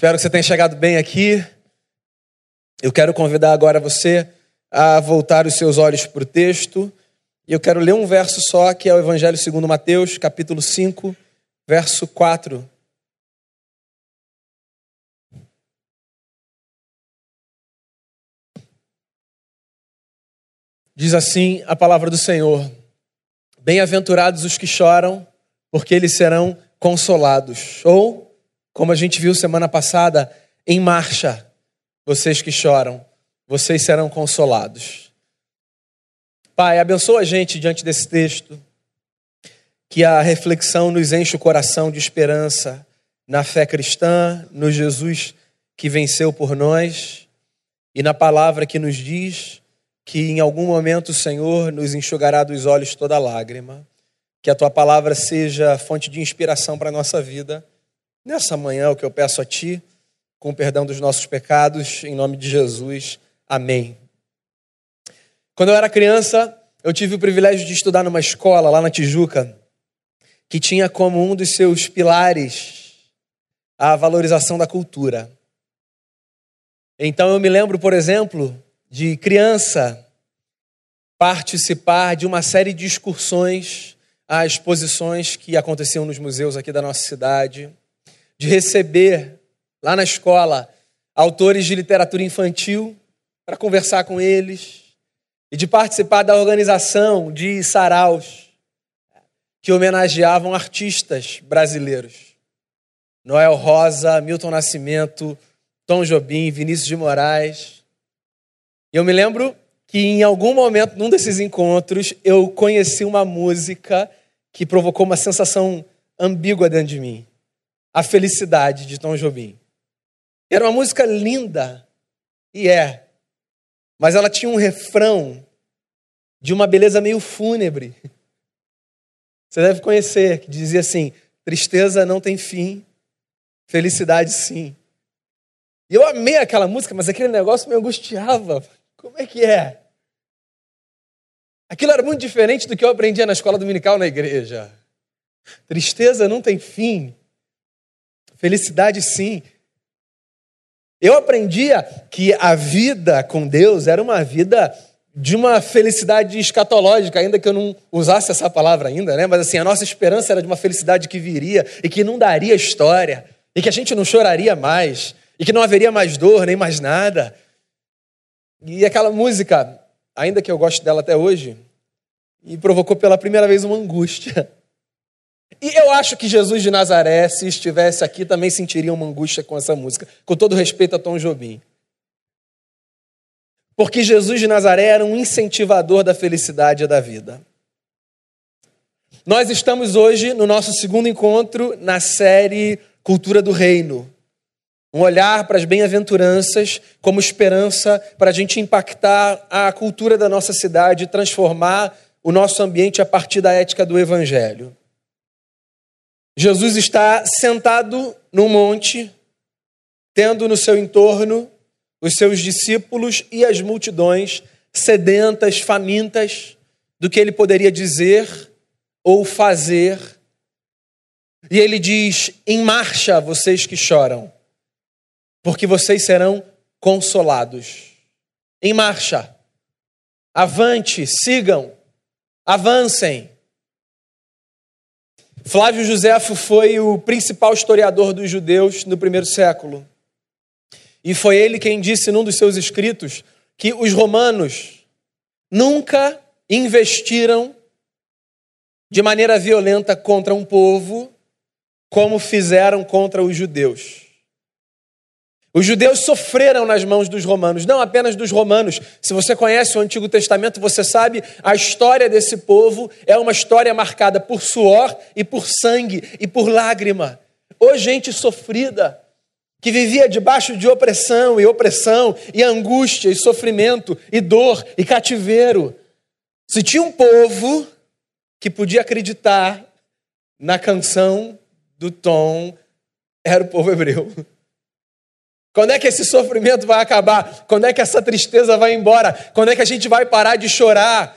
Espero que você tenha chegado bem aqui. Eu quero convidar agora você a voltar os seus olhos para o texto. E eu quero ler um verso só, que é o Evangelho segundo Mateus, capítulo 5, verso 4. Diz assim a palavra do Senhor: Bem-aventurados os que choram, porque eles serão consolados. Ou como a gente viu semana passada, em marcha, vocês que choram, vocês serão consolados. Pai, abençoa a gente diante desse texto, que a reflexão nos enche o coração de esperança na fé cristã, no Jesus que venceu por nós e na palavra que nos diz que em algum momento o Senhor nos enxugará dos olhos toda lágrima. Que a tua palavra seja fonte de inspiração para a nossa vida Nessa manhã, o que eu peço a Ti, com o perdão dos nossos pecados, em nome de Jesus. Amém. Quando eu era criança, eu tive o privilégio de estudar numa escola lá na Tijuca, que tinha como um dos seus pilares a valorização da cultura. Então eu me lembro, por exemplo, de criança participar de uma série de excursões a exposições que aconteciam nos museus aqui da nossa cidade de receber lá na escola autores de literatura infantil para conversar com eles e de participar da organização de saraus que homenageavam artistas brasileiros. Noel Rosa, Milton Nascimento, Tom Jobim, Vinícius de Moraes. E eu me lembro que em algum momento, num desses encontros, eu conheci uma música que provocou uma sensação ambígua dentro de mim. A Felicidade, de Tom Jobim. Era uma música linda, e é, mas ela tinha um refrão de uma beleza meio fúnebre. Você deve conhecer, que dizia assim: tristeza não tem fim, felicidade sim. E eu amei aquela música, mas aquele negócio me angustiava. Como é que é? Aquilo era muito diferente do que eu aprendia na escola dominical na igreja. Tristeza não tem fim, Felicidade, sim. Eu aprendia que a vida com Deus era uma vida de uma felicidade escatológica, ainda que eu não usasse essa palavra ainda, né? Mas assim, a nossa esperança era de uma felicidade que viria e que não daria história, e que a gente não choraria mais, e que não haveria mais dor nem mais nada. E aquela música, ainda que eu goste dela até hoje, me provocou pela primeira vez uma angústia. E eu acho que Jesus de Nazaré, se estivesse aqui, também sentiria uma angústia com essa música, com todo respeito a Tom Jobim. Porque Jesus de Nazaré era um incentivador da felicidade e da vida. Nós estamos hoje no nosso segundo encontro na série Cultura do Reino. Um olhar para as bem-aventuranças como esperança para a gente impactar a cultura da nossa cidade e transformar o nosso ambiente a partir da ética do Evangelho. Jesus está sentado num monte, tendo no seu entorno os seus discípulos e as multidões sedentas, famintas do que ele poderia dizer ou fazer. E ele diz: Em marcha, vocês que choram, porque vocês serão consolados. Em marcha. Avante, sigam, avancem. Flávio Josefo foi o principal historiador dos judeus no primeiro século. E foi ele quem disse num dos seus escritos que os romanos nunca investiram de maneira violenta contra um povo como fizeram contra os judeus. Os judeus sofreram nas mãos dos romanos, não apenas dos romanos. Se você conhece o Antigo Testamento, você sabe a história desse povo é uma história marcada por suor e por sangue e por lágrima. Ô gente sofrida, que vivia debaixo de opressão e opressão e angústia e sofrimento e dor e cativeiro. Se tinha um povo que podia acreditar na canção do Tom, era o povo hebreu. Quando é que esse sofrimento vai acabar? Quando é que essa tristeza vai embora? Quando é que a gente vai parar de chorar?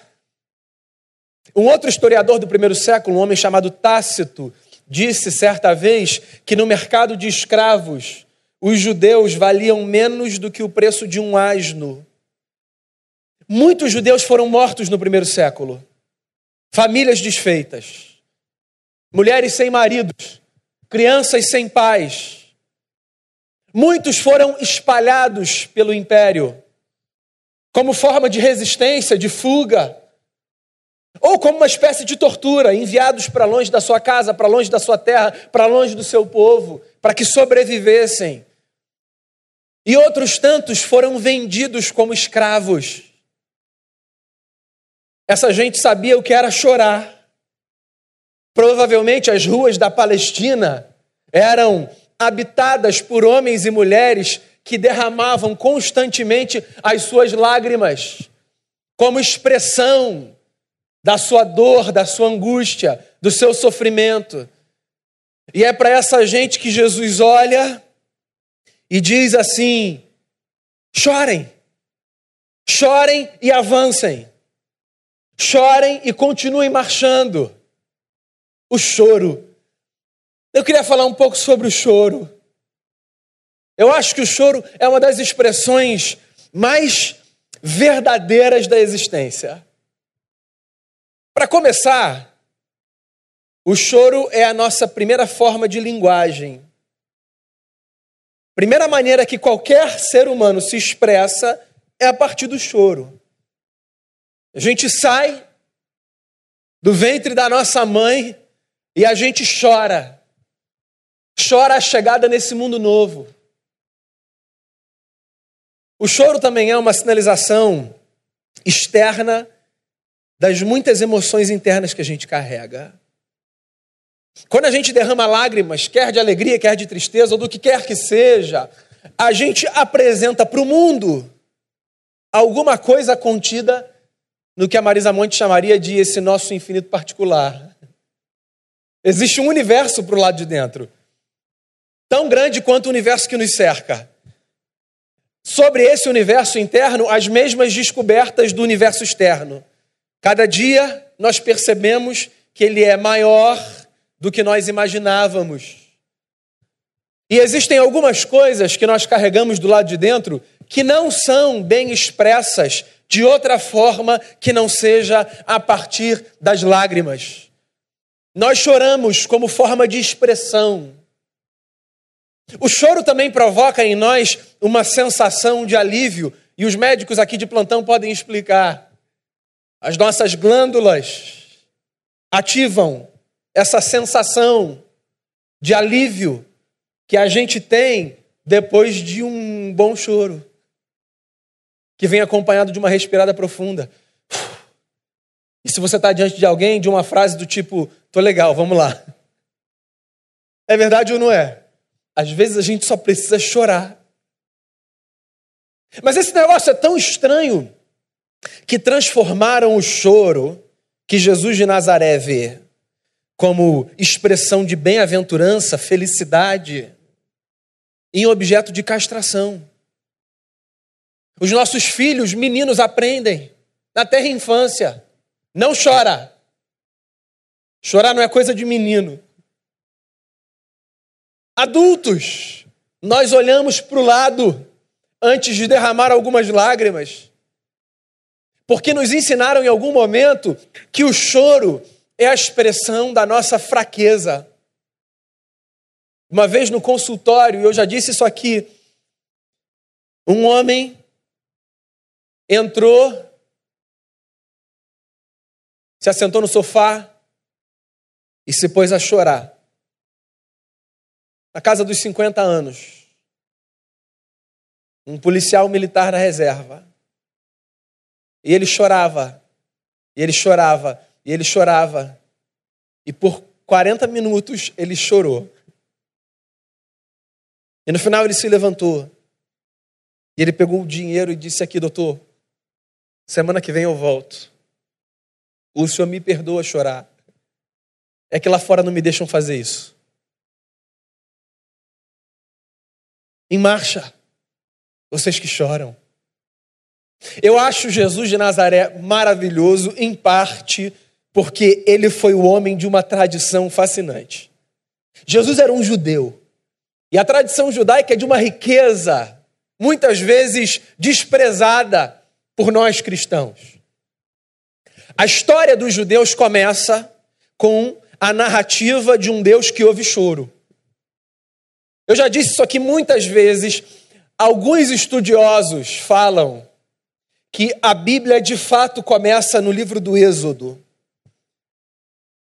Um outro historiador do primeiro século, um homem chamado Tácito, disse certa vez que no mercado de escravos, os judeus valiam menos do que o preço de um asno. Muitos judeus foram mortos no primeiro século. Famílias desfeitas, mulheres sem maridos, crianças sem pais. Muitos foram espalhados pelo império como forma de resistência, de fuga, ou como uma espécie de tortura, enviados para longe da sua casa, para longe da sua terra, para longe do seu povo, para que sobrevivessem. E outros tantos foram vendidos como escravos. Essa gente sabia o que era chorar. Provavelmente as ruas da Palestina eram habitadas por homens e mulheres que derramavam constantemente as suas lágrimas, como expressão da sua dor, da sua angústia, do seu sofrimento. E é para essa gente que Jesus olha e diz assim: chorem, chorem e avancem, chorem e continuem marchando. O choro. Eu queria falar um pouco sobre o choro. Eu acho que o choro é uma das expressões mais verdadeiras da existência. Para começar, o choro é a nossa primeira forma de linguagem. Primeira maneira que qualquer ser humano se expressa é a partir do choro. A gente sai do ventre da nossa mãe e a gente chora. Chora a chegada nesse mundo novo. O choro também é uma sinalização externa das muitas emoções internas que a gente carrega. Quando a gente derrama lágrimas, quer de alegria, quer de tristeza, ou do que quer que seja, a gente apresenta para o mundo alguma coisa contida no que a Marisa Monte chamaria de esse nosso infinito particular. Existe um universo para o lado de dentro, tão grande quanto o universo que nos cerca. Sobre esse universo interno, as mesmas descobertas do universo externo. Cada dia nós percebemos que ele é maior do que nós imaginávamos. E existem algumas coisas que nós carregamos do lado de dentro que não são bem expressas de outra forma que não seja a partir das lágrimas. Nós choramos como forma de expressão. O choro também provoca em nós uma sensação de alívio, e os médicos aqui de plantão podem explicar. As nossas glândulas ativam essa sensação de alívio que a gente tem depois de um bom choro, que vem acompanhado de uma respirada profunda. E se você está diante de alguém, de uma frase do tipo, tô legal, vamos lá. É verdade ou não é? Às vezes a gente só precisa chorar. Mas esse negócio é tão estranho que transformaram o choro que Jesus de Nazaré vê como expressão de bem-aventurança, felicidade, em objeto de castração. Os nossos filhos, meninos, aprendem na terra infância. Não chora. Chorar não é coisa de menino. Adultos, nós olhamos para o lado antes de derramar algumas lágrimas, porque nos ensinaram em algum momento que o choro é a expressão da nossa fraqueza. Uma vez no consultório, eu já disse isso aqui, um homem entrou, se assentou no sofá e se pôs a chorar na casa dos 50 anos. Um policial militar na reserva. E ele chorava, e ele chorava, e ele chorava. E por 40 minutos ele chorou. E no final ele se levantou. E ele pegou o dinheiro e disse aqui, doutor, semana que vem eu volto. O senhor me perdoa chorar. É que lá fora não me deixam fazer isso. Em marcha. Vocês que choram. Eu acho Jesus de Nazaré maravilhoso, em parte, porque ele foi o homem de uma tradição fascinante. Jesus era um judeu. E a tradição judaica é de uma riqueza, muitas vezes desprezada por nós cristãos. A história dos judeus começa com a narrativa de um Deus que ouve choro. Eu já disse isso aqui muitas vezes. Alguns estudiosos falam que a Bíblia de fato começa no livro do Êxodo.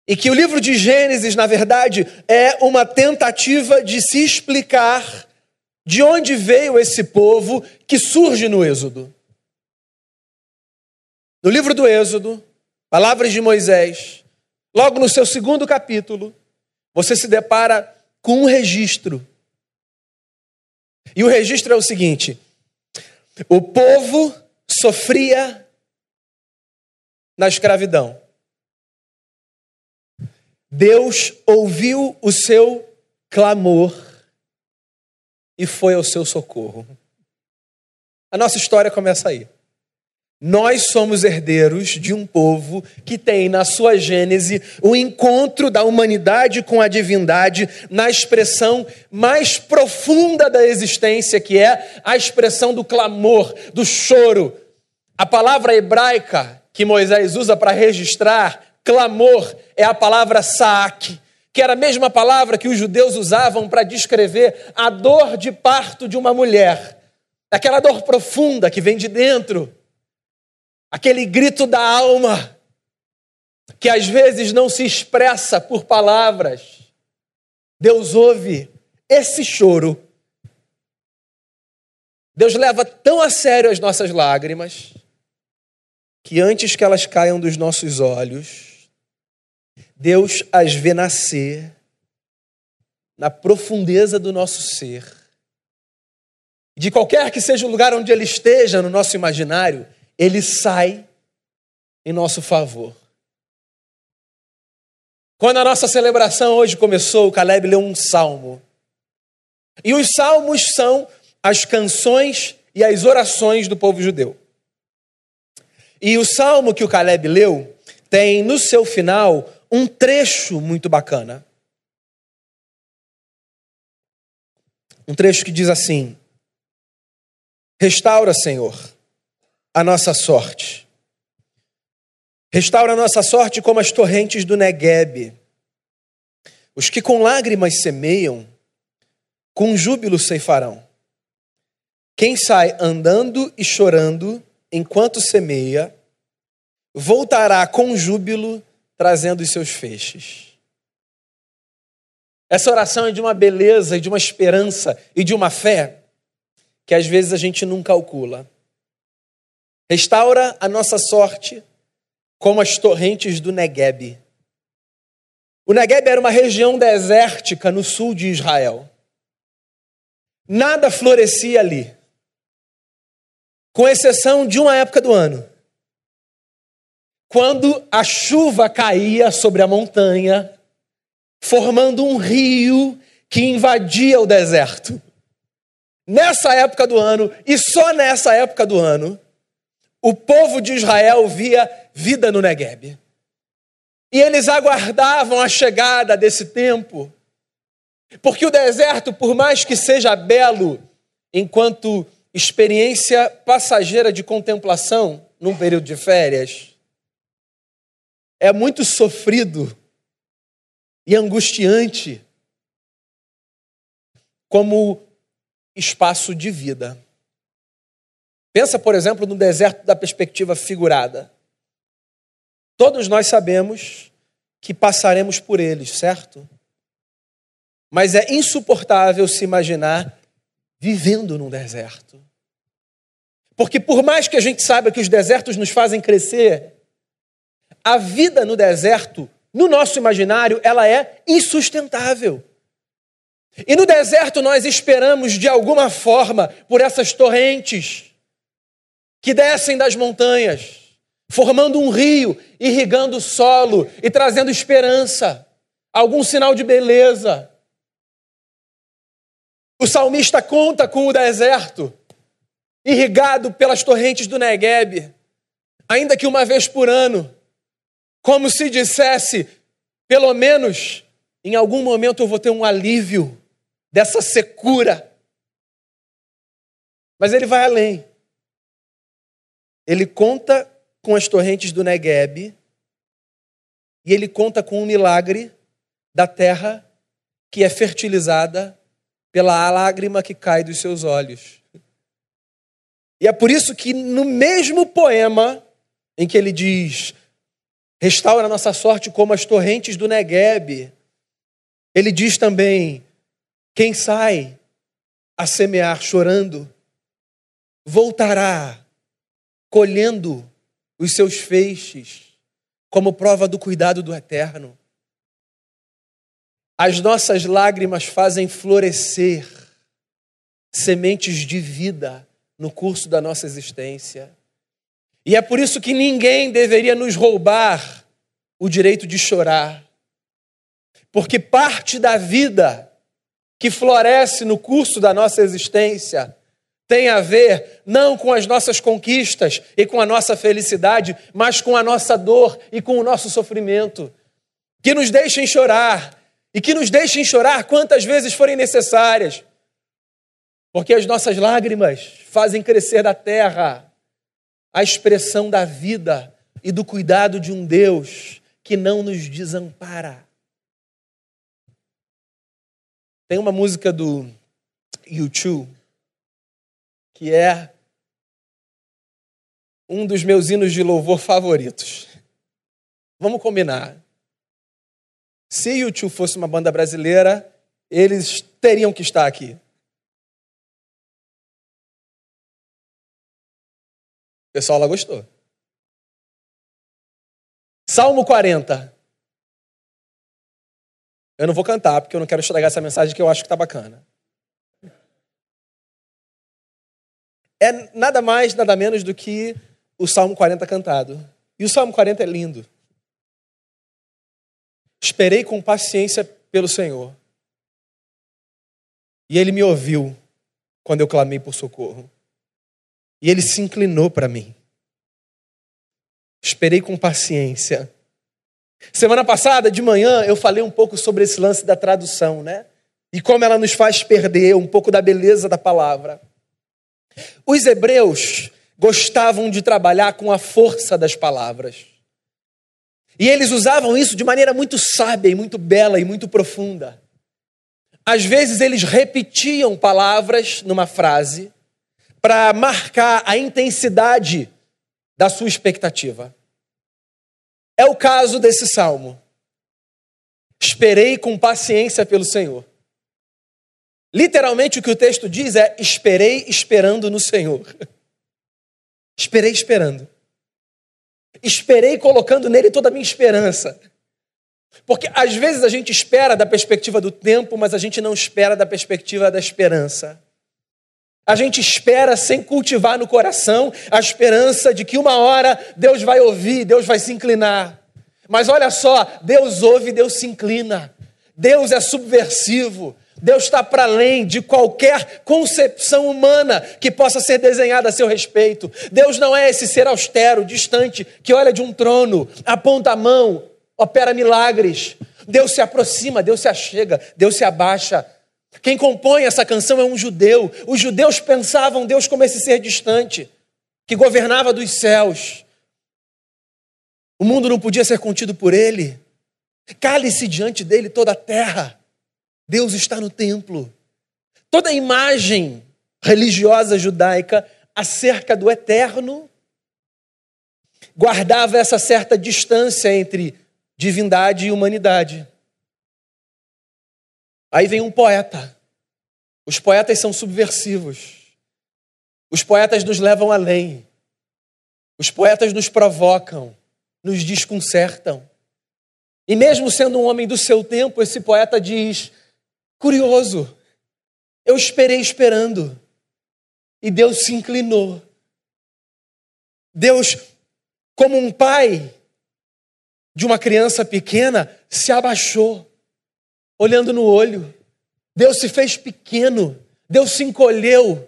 E que o livro de Gênesis, na verdade, é uma tentativa de se explicar de onde veio esse povo que surge no Êxodo. No livro do Êxodo, Palavras de Moisés, logo no seu segundo capítulo, você se depara com um registro. E o registro é o seguinte: o povo sofria na escravidão. Deus ouviu o seu clamor e foi ao seu socorro. A nossa história começa aí. Nós somos herdeiros de um povo que tem na sua gênese o encontro da humanidade com a divindade na expressão mais profunda da existência, que é a expressão do clamor, do choro. A palavra hebraica que Moisés usa para registrar clamor é a palavra saak, que era a mesma palavra que os judeus usavam para descrever a dor de parto de uma mulher, aquela dor profunda que vem de dentro aquele grito da alma, que às vezes não se expressa por palavras. Deus ouve esse choro. Deus leva tão a sério as nossas lágrimas, que antes que elas caiam dos nossos olhos, Deus as vê nascer na profundeza do nosso ser. De qualquer que seja o lugar onde ele esteja no nosso imaginário, ele sai em nosso favor. Quando a nossa celebração hoje começou, o Caleb leu um salmo. E os salmos são as canções e as orações do povo judeu. E o salmo que o Caleb leu tem no seu final um trecho muito bacana. Um trecho que diz assim: Restaura, Senhor, a nossa sorte. Restaura a nossa sorte como as torrentes do Negueb. Os que com lágrimas semeiam, com júbilo ceifarão. Quem sai andando e chorando enquanto semeia, voltará com júbilo trazendo os seus feixes. Essa oração é de uma beleza e de uma esperança e de uma fé que às vezes a gente não calcula. Restaura a nossa sorte como as torrentes do Negueb. O Negueb era uma região desértica no sul de Israel. Nada florescia ali, com exceção de uma época do ano. Quando a chuva caía sobre a montanha, formando um rio que invadia o deserto. Nessa época do ano, e só nessa época do ano, o povo de Israel via vida no Negueb. E eles aguardavam a chegada desse tempo. Porque o deserto, por mais que seja belo, enquanto experiência passageira de contemplação num período de férias, é muito sofrido e angustiante como espaço de vida. Pensa, por exemplo, no deserto da perspectiva figurada. Todos nós sabemos que passaremos por eles, certo? Mas é insuportável se imaginar vivendo num deserto. Porque por mais que a gente saiba que os desertos nos fazem crescer, a vida no deserto, no nosso imaginário, ela é insustentável. E no deserto nós esperamos de alguma forma por essas torrentes que descem das montanhas, formando um rio, irrigando o solo e trazendo esperança, algum sinal de beleza. O salmista conta com o deserto, irrigado pelas torrentes do Negueb, ainda que uma vez por ano, como se dissesse, pelo menos em algum momento eu vou ter um alívio dessa secura. Mas ele vai além. Ele conta com as torrentes do Negueb e ele conta com o milagre da terra que é fertilizada pela lágrima que cai dos seus olhos. E é por isso que no mesmo poema em que ele diz: restaura a nossa sorte como as torrentes do Negueb, ele diz também: quem sai a semear chorando, voltará colhendo os seus feixes, como prova do cuidado do Eterno. As nossas lágrimas fazem florescer sementes de vida no curso da nossa existência. E é por isso que ninguém deveria nos roubar o direito de chorar. Porque parte da vida que floresce no curso da nossa existência tem a ver não com as nossas conquistas e com a nossa felicidade, mas com a nossa dor e com o nosso sofrimento. Que nos deixem chorar, e que nos deixem chorar quantas vezes forem necessárias, porque as nossas lágrimas fazem crescer da terra a expressão da vida e do cuidado de um Deus que não nos desampara. Tem uma música do U2 que é um dos meus hinos de louvor favoritos. Vamos combinar. Se U2 fosse uma banda brasileira, eles teriam que estar aqui. O pessoal lá gostou. Salmo 40. Eu não vou cantar, porque eu não quero estragar essa mensagem que eu acho que está bacana. É nada mais, nada menos do que o Salmo 40 cantado. E o Salmo 40 é lindo. Esperei com paciência pelo Senhor. E ele me ouviu quando eu clamei por socorro. E ele se inclinou para mim. Esperei com paciência. Semana passada, de manhã, eu falei um pouco sobre esse lance da tradução, né? E como ela nos faz perder um pouco da beleza da palavra. Os hebreus gostavam de trabalhar com a força das palavras. E eles usavam isso de maneira muito sábia e muito bela e muito profunda. Às vezes eles repetiam palavras numa frase para marcar a intensidade da sua expectativa. É o caso desse salmo. Esperei com paciência pelo Senhor. Literalmente o que o texto diz é: esperei esperando no Senhor. esperei esperando. Esperei colocando nele toda a minha esperança. Porque às vezes a gente espera da perspectiva do tempo, mas a gente não espera da perspectiva da esperança. A gente espera sem cultivar no coração a esperança de que uma hora Deus vai ouvir, Deus vai se inclinar. Mas olha só, Deus ouve, Deus se inclina. Deus é subversivo. Deus está para além de qualquer concepção humana que possa ser desenhada a seu respeito. Deus não é esse ser austero, distante, que olha de um trono, aponta a mão, opera milagres. Deus se aproxima, Deus se achega, Deus se abaixa. Quem compõe essa canção é um judeu. Os judeus pensavam Deus como esse ser distante, que governava dos céus. O mundo não podia ser contido por ele. Cale-se diante dele toda a terra. Deus está no templo. Toda a imagem religiosa judaica acerca do eterno guardava essa certa distância entre divindade e humanidade. Aí vem um poeta. Os poetas são subversivos. Os poetas nos levam além. Os poetas nos provocam, nos desconcertam. E mesmo sendo um homem do seu tempo, esse poeta diz: Curioso. Eu esperei esperando. E Deus se inclinou. Deus, como um pai de uma criança pequena, se abaixou, olhando no olho. Deus se fez pequeno. Deus se encolheu.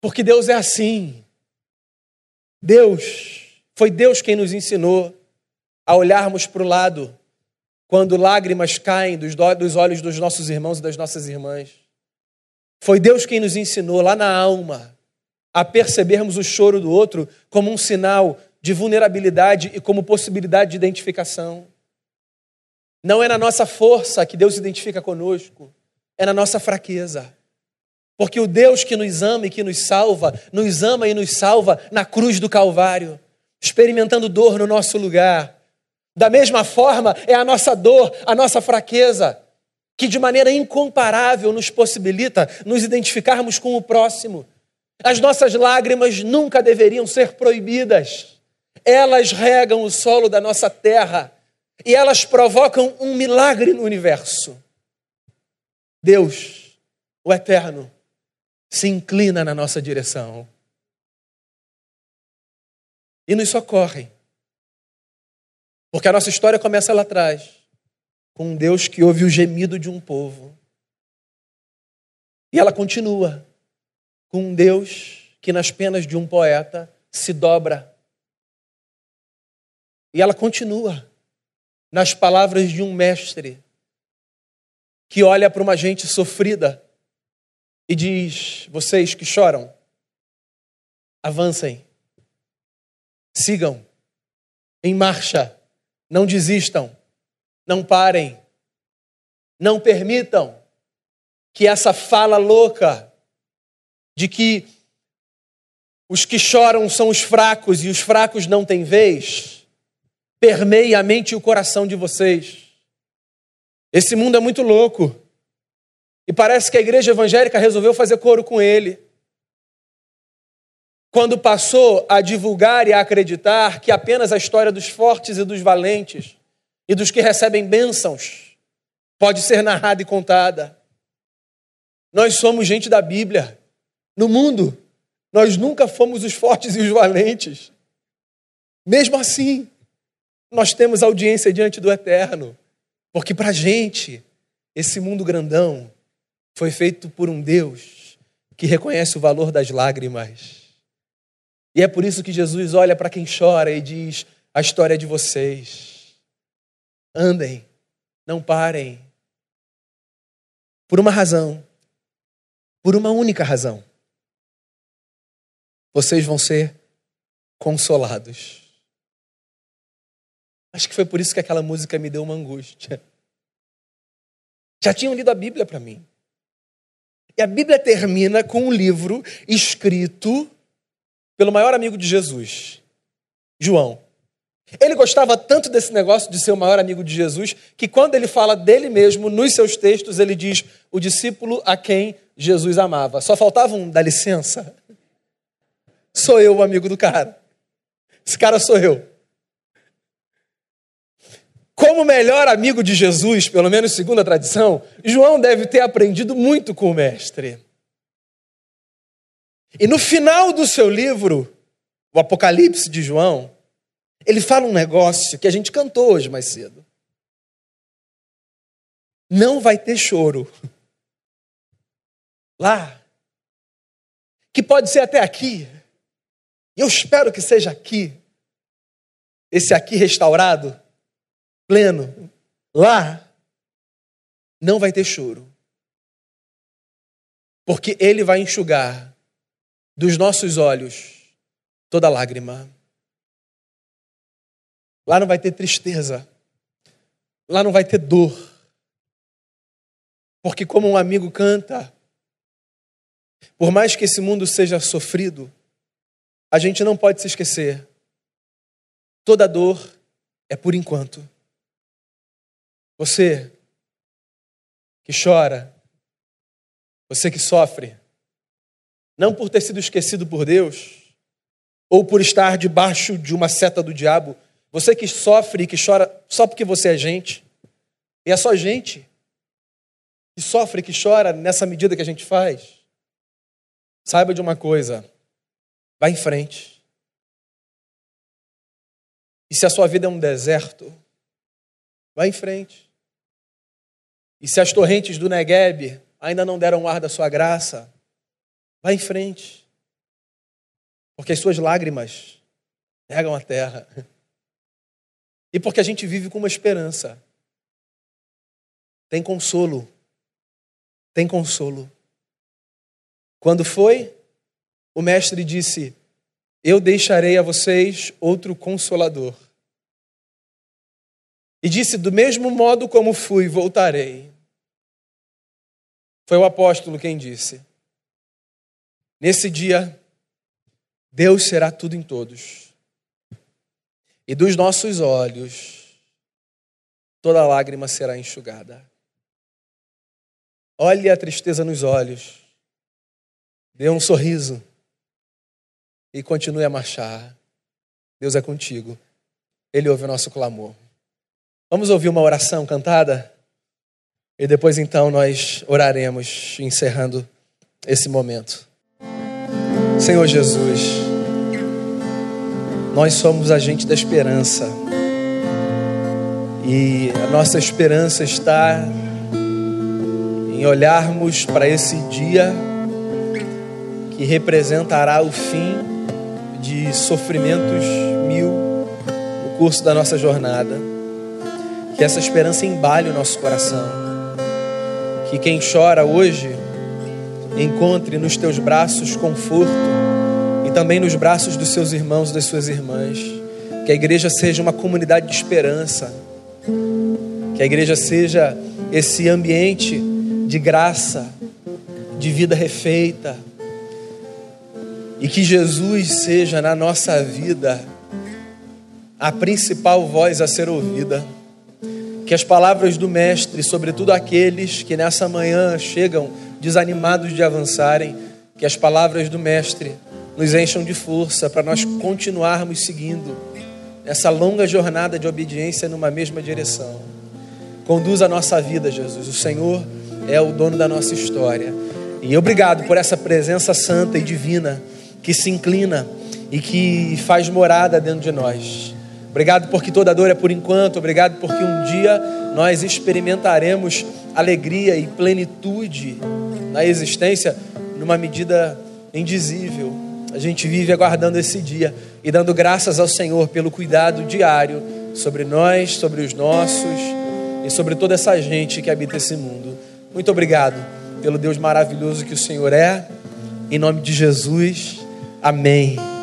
Porque Deus é assim. Deus, foi Deus quem nos ensinou a olharmos para o lado quando lágrimas caem dos, olhos dos nossos irmãos e das nossas irmãs. Foi Deus quem nos ensinou lá na alma a percebermos o choro do outro como um sinal de vulnerabilidade e como possibilidade de identificação. Não é na nossa força que Deus identifica conosco, é na nossa fraqueza. Porque o Deus que nos ama e que nos salva, nos ama e nos salva na cruz do Calvário, experimentando dor no nosso lugar. Da mesma forma, é a nossa dor, a nossa fraqueza, que de maneira incomparável nos possibilita nos identificarmos com o próximo. As nossas lágrimas nunca deveriam ser proibidas. Elas regam o solo da nossa terra e elas provocam um milagre no universo. Deus, o Eterno, se inclina na nossa direção e nos socorre. Porque a nossa história começa lá atrás, com um Deus que ouve o gemido de um povo. E ela continua com um Deus que, nas penas de um poeta, se dobra. E ela continua nas palavras de um mestre que olha para uma gente sofrida e diz: Vocês que choram, avancem, sigam, em marcha, não desistam, não parem, não permitam que essa fala louca de que os que choram são os fracos e os fracos não têm vez, permeie a mente e o coração de vocês. Esse mundo é muito louco. E parece que a igreja evangélica resolveu fazer coro com ele. Quando passou a divulgar e a acreditar que apenas a história dos fortes e dos valentes e dos que recebem bênçãos pode ser narrada e contada. Nós somos gente da Bíblia. No mundo, nós nunca fomos os fortes e os valentes. Mesmo assim, nós temos audiência diante do Eterno. Porque para a gente, esse mundo grandão foi feito por um Deus que reconhece o valor das lágrimas. E é por isso que Jesus olha para quem chora e diz: a história é de vocês. Andem, não parem. Por uma razão. Por uma única razão. Vocês vão ser consolados. Acho que foi por isso que aquela música me deu uma angústia. Já tinham lido a Bíblia para mim. E a Bíblia termina com um livro escrito pelo maior amigo de Jesus, João. Ele gostava tanto desse negócio de ser o maior amigo de Jesus, que quando ele fala dele mesmo nos seus textos, ele diz o discípulo a quem Jesus amava. Só faltava um, dá licença. Sou eu o amigo do cara. Esse cara sou eu. Como melhor amigo de Jesus, pelo menos segundo a tradição, João deve ter aprendido muito com o Mestre. E no final do seu livro, o Apocalipse de João, ele fala um negócio que a gente cantou hoje mais cedo. Não vai ter choro. Lá. Que pode ser até aqui. Eu espero que seja aqui. Esse aqui restaurado pleno, lá, não vai ter choro. Porque Ele vai enxugar dos nossos olhos toda lágrima. Lá não vai ter tristeza. Lá não vai ter dor. Porque, como um amigo canta, por mais que esse mundo seja sofrido, a gente não pode se esquecer. Toda dor é por enquanto. Você que chora, você que sofre, não por ter sido esquecido por Deus, ou por estar debaixo de uma seta do diabo, você que sofre e que chora só porque você é gente, e é só gente que sofre e que chora nessa medida que a gente faz, saiba de uma coisa, vá em frente. E se a sua vida é um deserto, vá em frente. E se as torrentes do Negueb ainda não deram ar da sua graça, vá em frente. Porque as suas lágrimas regam a terra. E porque a gente vive com uma esperança. tem consolo. Tem consolo. Quando foi, o mestre disse: Eu deixarei a vocês outro consolador. E disse: Do mesmo modo como fui, voltarei. Foi o apóstolo quem disse. Nesse dia, Deus será tudo em todos. E dos nossos olhos, toda lágrima será enxugada. Olhe a tristeza nos olhos, dê um sorriso e continue a marchar. Deus é contigo, Ele ouve o nosso clamor. Vamos ouvir uma oração cantada? E depois então nós oraremos, encerrando esse momento. Senhor Jesus, nós somos agente da esperança. E a nossa esperança está em olharmos para esse dia que representará o fim de sofrimentos mil no curso da nossa jornada. Que essa esperança embale o nosso coração que quem chora hoje encontre nos teus braços conforto e também nos braços dos seus irmãos e das suas irmãs. Que a igreja seja uma comunidade de esperança. Que a igreja seja esse ambiente de graça, de vida refeita. E que Jesus seja na nossa vida a principal voz a ser ouvida. Que as palavras do Mestre, sobretudo aqueles que nessa manhã chegam desanimados de avançarem, que as palavras do Mestre nos encham de força para nós continuarmos seguindo essa longa jornada de obediência numa mesma direção. Conduz a nossa vida, Jesus. O Senhor é o dono da nossa história. E obrigado por essa presença santa e divina que se inclina e que faz morada dentro de nós. Obrigado porque toda dor é por enquanto. Obrigado porque um dia nós experimentaremos alegria e plenitude na existência numa medida indizível. A gente vive aguardando esse dia e dando graças ao Senhor pelo cuidado diário sobre nós, sobre os nossos e sobre toda essa gente que habita esse mundo. Muito obrigado pelo Deus maravilhoso que o Senhor é. Em nome de Jesus. Amém.